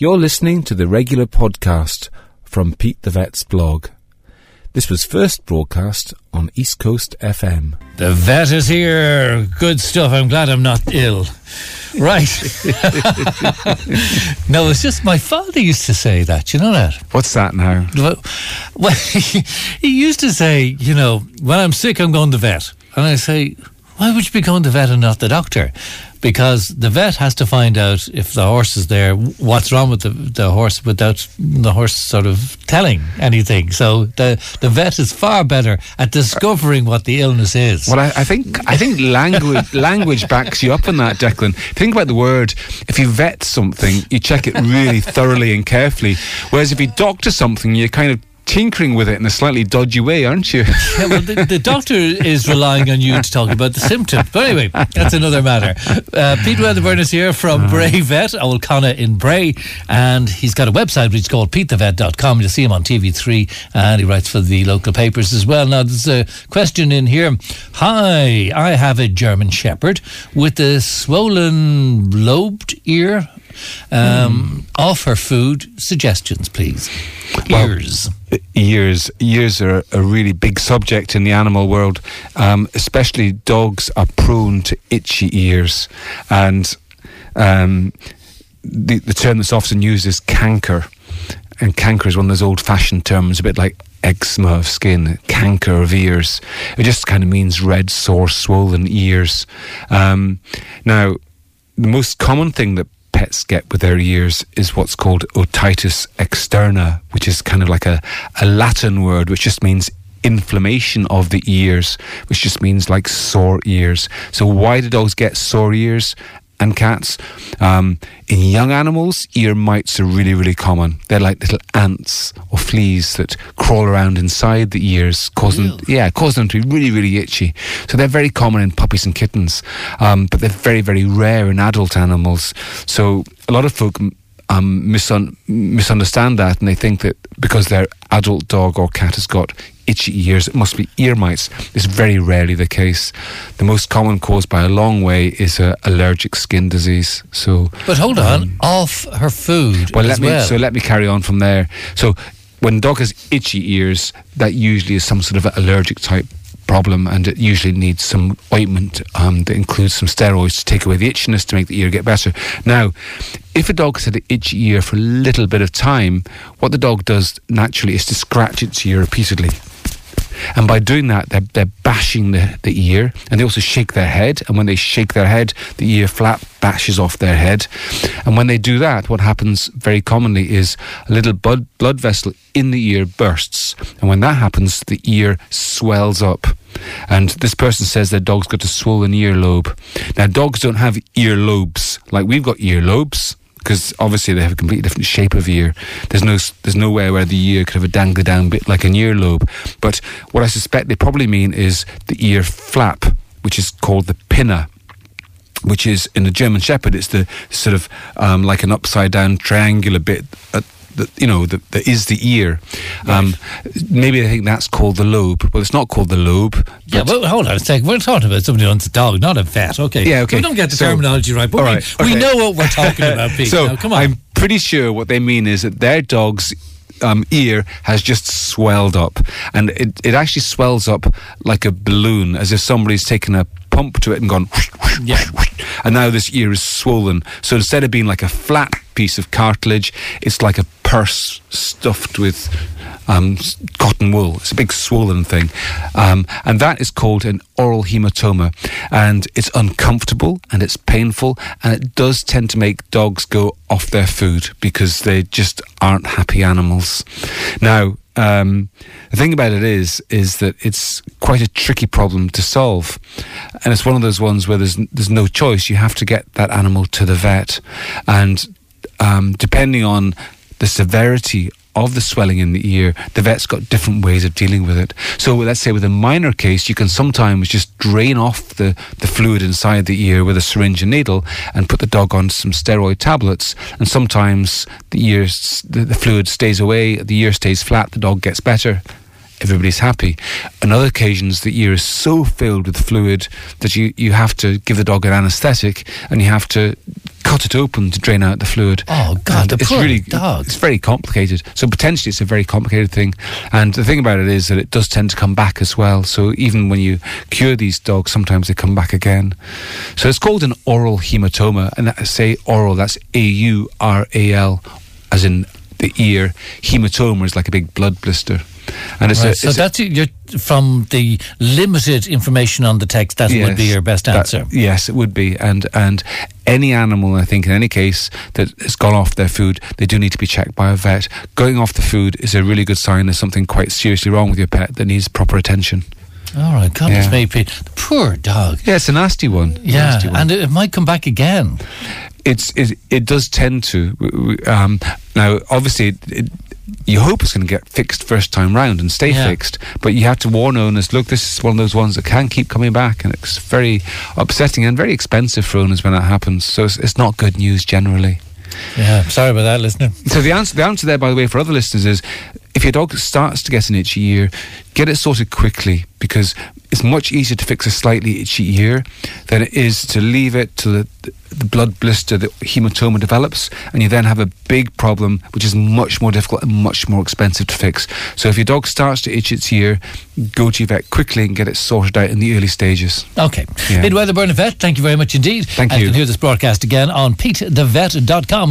You're listening to the regular podcast from Pete the Vet's blog. This was first broadcast on East Coast FM. The vet is here. Good stuff. I'm glad I'm not ill. Right. no, it's just my father used to say that. You know that? What's that now? Well, well he, he used to say, you know, when I'm sick, I'm going to the vet. And I say, why would you be going to the vet and not the doctor? Because the vet has to find out if the horse is there, what's wrong with the, the horse without the horse sort of telling anything. So the the vet is far better at discovering what the illness is. Well, I, I think I think language language backs you up on that, Declan. Think about the word. If you vet something, you check it really thoroughly and carefully. Whereas if you doctor something, you kind of tinkering with it in a slightly dodgy way, aren't you? yeah, well, the, the, doctor is relying on you to talk about the symptoms. But anyway, that's another matter. Uh, Pete Wedderburn is here from uh. Bray Vet, Old Connaught in Bray, and he's got a website which is called petethevet.com. You'll see him on TV3, and he writes for the local papers as well. Now, there's a question in here. Hi, I have a German Shepherd with a swollen lobed ear um, mm. Offer food suggestions, please. Ears. Well, ears. Ears Ears are a really big subject in the animal world. Um, especially dogs are prone to itchy ears, and um, the the term that's often used is canker. And canker is one of those old-fashioned terms, a bit like eczema of skin, canker of ears. It just kind of means red, sore, swollen ears. Um, now, the most common thing that pets get with their ears is what's called otitis externa, which is kind of like a, a Latin word which just means inflammation of the ears, which just means like sore ears. So, why do dogs get sore ears? And cats. Um, in young animals, ear mites are really, really common. They're like little ants or fleas that crawl around inside the ears, causing really? yeah, causing them to be really, really itchy. So they're very common in puppies and kittens, um, but they're very, very rare in adult animals. So a lot of folk um, misun- misunderstand that and they think that because their adult dog or cat has got itchy ears, it must be ear mites. It's very rarely the case. The most common cause by a long way is a allergic skin disease. So, but hold on, um, off her food. Well, let me well. so let me carry on from there. So when dog has itchy ears, that usually is some sort of allergic type problem, and it usually needs some ointment um, that includes some steroids to take away the itchiness to make the ear get better. Now, if a dog has had an itchy ear for a little bit of time, what the dog does naturally is to scratch its ear repeatedly. And by doing that, they're, they're bashing the, the ear and they also shake their head. And when they shake their head, the ear flap bashes off their head. And when they do that, what happens very commonly is a little blood, blood vessel in the ear bursts. And when that happens, the ear swells up. And this person says their dog's got a swollen earlobe. Now, dogs don't have earlobes like we've got earlobes because obviously they have a completely different shape of ear. There's no there's nowhere where the ear could have a dangly down bit like an earlobe. But what I suspect they probably mean is the ear flap, which is called the pinna which is in the German Shepherd, it's the sort of um, like an upside down triangular bit at that you know that, is the ear. Um, maybe I think that's called the lobe. Well, it's not called the lobe. Yeah, well, hold on a second. We're talking about somebody who owns a dog, not a vet. Okay. Yeah, okay. We don't get the so, terminology right, but we, okay. we, know what we're talking about, Pete. so now, come on. I'm pretty sure what they mean is that their dog's um, ear has just swelled up, and it, it actually swells up like a balloon, as if somebody's taken a pump to it and gone, whoosh, whoosh, yeah. Whoosh, and now this ear is swollen. So instead of being like a flat piece of cartilage, it's like a purse stuffed with um, cotton wool. It's a big swollen thing. Um, and that is called an aural hematoma. And it's uncomfortable and it's painful. And it does tend to make dogs go off their food because they just aren't happy animals. Now, um, the thing about it is, is that it's quite a tricky problem to solve, and it's one of those ones where there's there's no choice. You have to get that animal to the vet, and um, depending on the severity of the swelling in the ear, the vet's got different ways of dealing with it. So let's say with a minor case, you can sometimes just drain off the, the fluid inside the ear with a syringe and needle and put the dog on some steroid tablets. And sometimes the ear, the, the fluid stays away, the ear stays flat, the dog gets better everybody's happy. On other occasions, the ear is so filled with fluid that you, you have to give the dog an anaesthetic and you have to cut it open to drain out the fluid. Oh, God, And the it's really dog. It's very complicated. So potentially, it's a very complicated thing. And the thing about it is that it does tend to come back as well. So even when you cure these dogs, sometimes they come back again. So it's called an aural hematoma, and I say aural. That's A U R A L, as in the ear. Hematoma is like a big blood blister, and it's Right, a, so it's a- that's you're, from the limited information on the text. That would be your best that- answer. yes, it would be. And and any animal, I think, in any case that has gone off their food, they do need to be checked by a vet. Going off the food is a really good sign there's something quite seriously wrong with your pet that needs proper attention. All right, goodness Yeah. me, Pete. Poor dog. Yeah, it's a nasty one. Yeah, Nasty one. and it, it might come back again. It's it, it does tend to. Um, now, obviously, it, it, you hope it's going to get fixed first time round and stay Yeah. fixed, but you have to warn owners. Look, this is one of those ones that can keep coming back, and it's very upsetting and very expensive for owners when that happens. So it's, it's not good news generally. Yeah, sorry about that, listener. So the answer, the answer there, by the way, for other listeners is, if your dog starts to get an itchy ear, get it sorted quickly because it's much easier to fix a slightly itchy ear than it is to leave it till the, the blood blister, the hematoma develops, and you then have a big problem, which is much more difficult and much more expensive to fix. So if your dog starts to itch its ear, go to your vet quickly and get it sorted out in the early stages. Okay. Yeah. Pete Wedderburn, a vet, thank you very much indeed. Thank and you. you can hear this broadcast again on petethevet.com.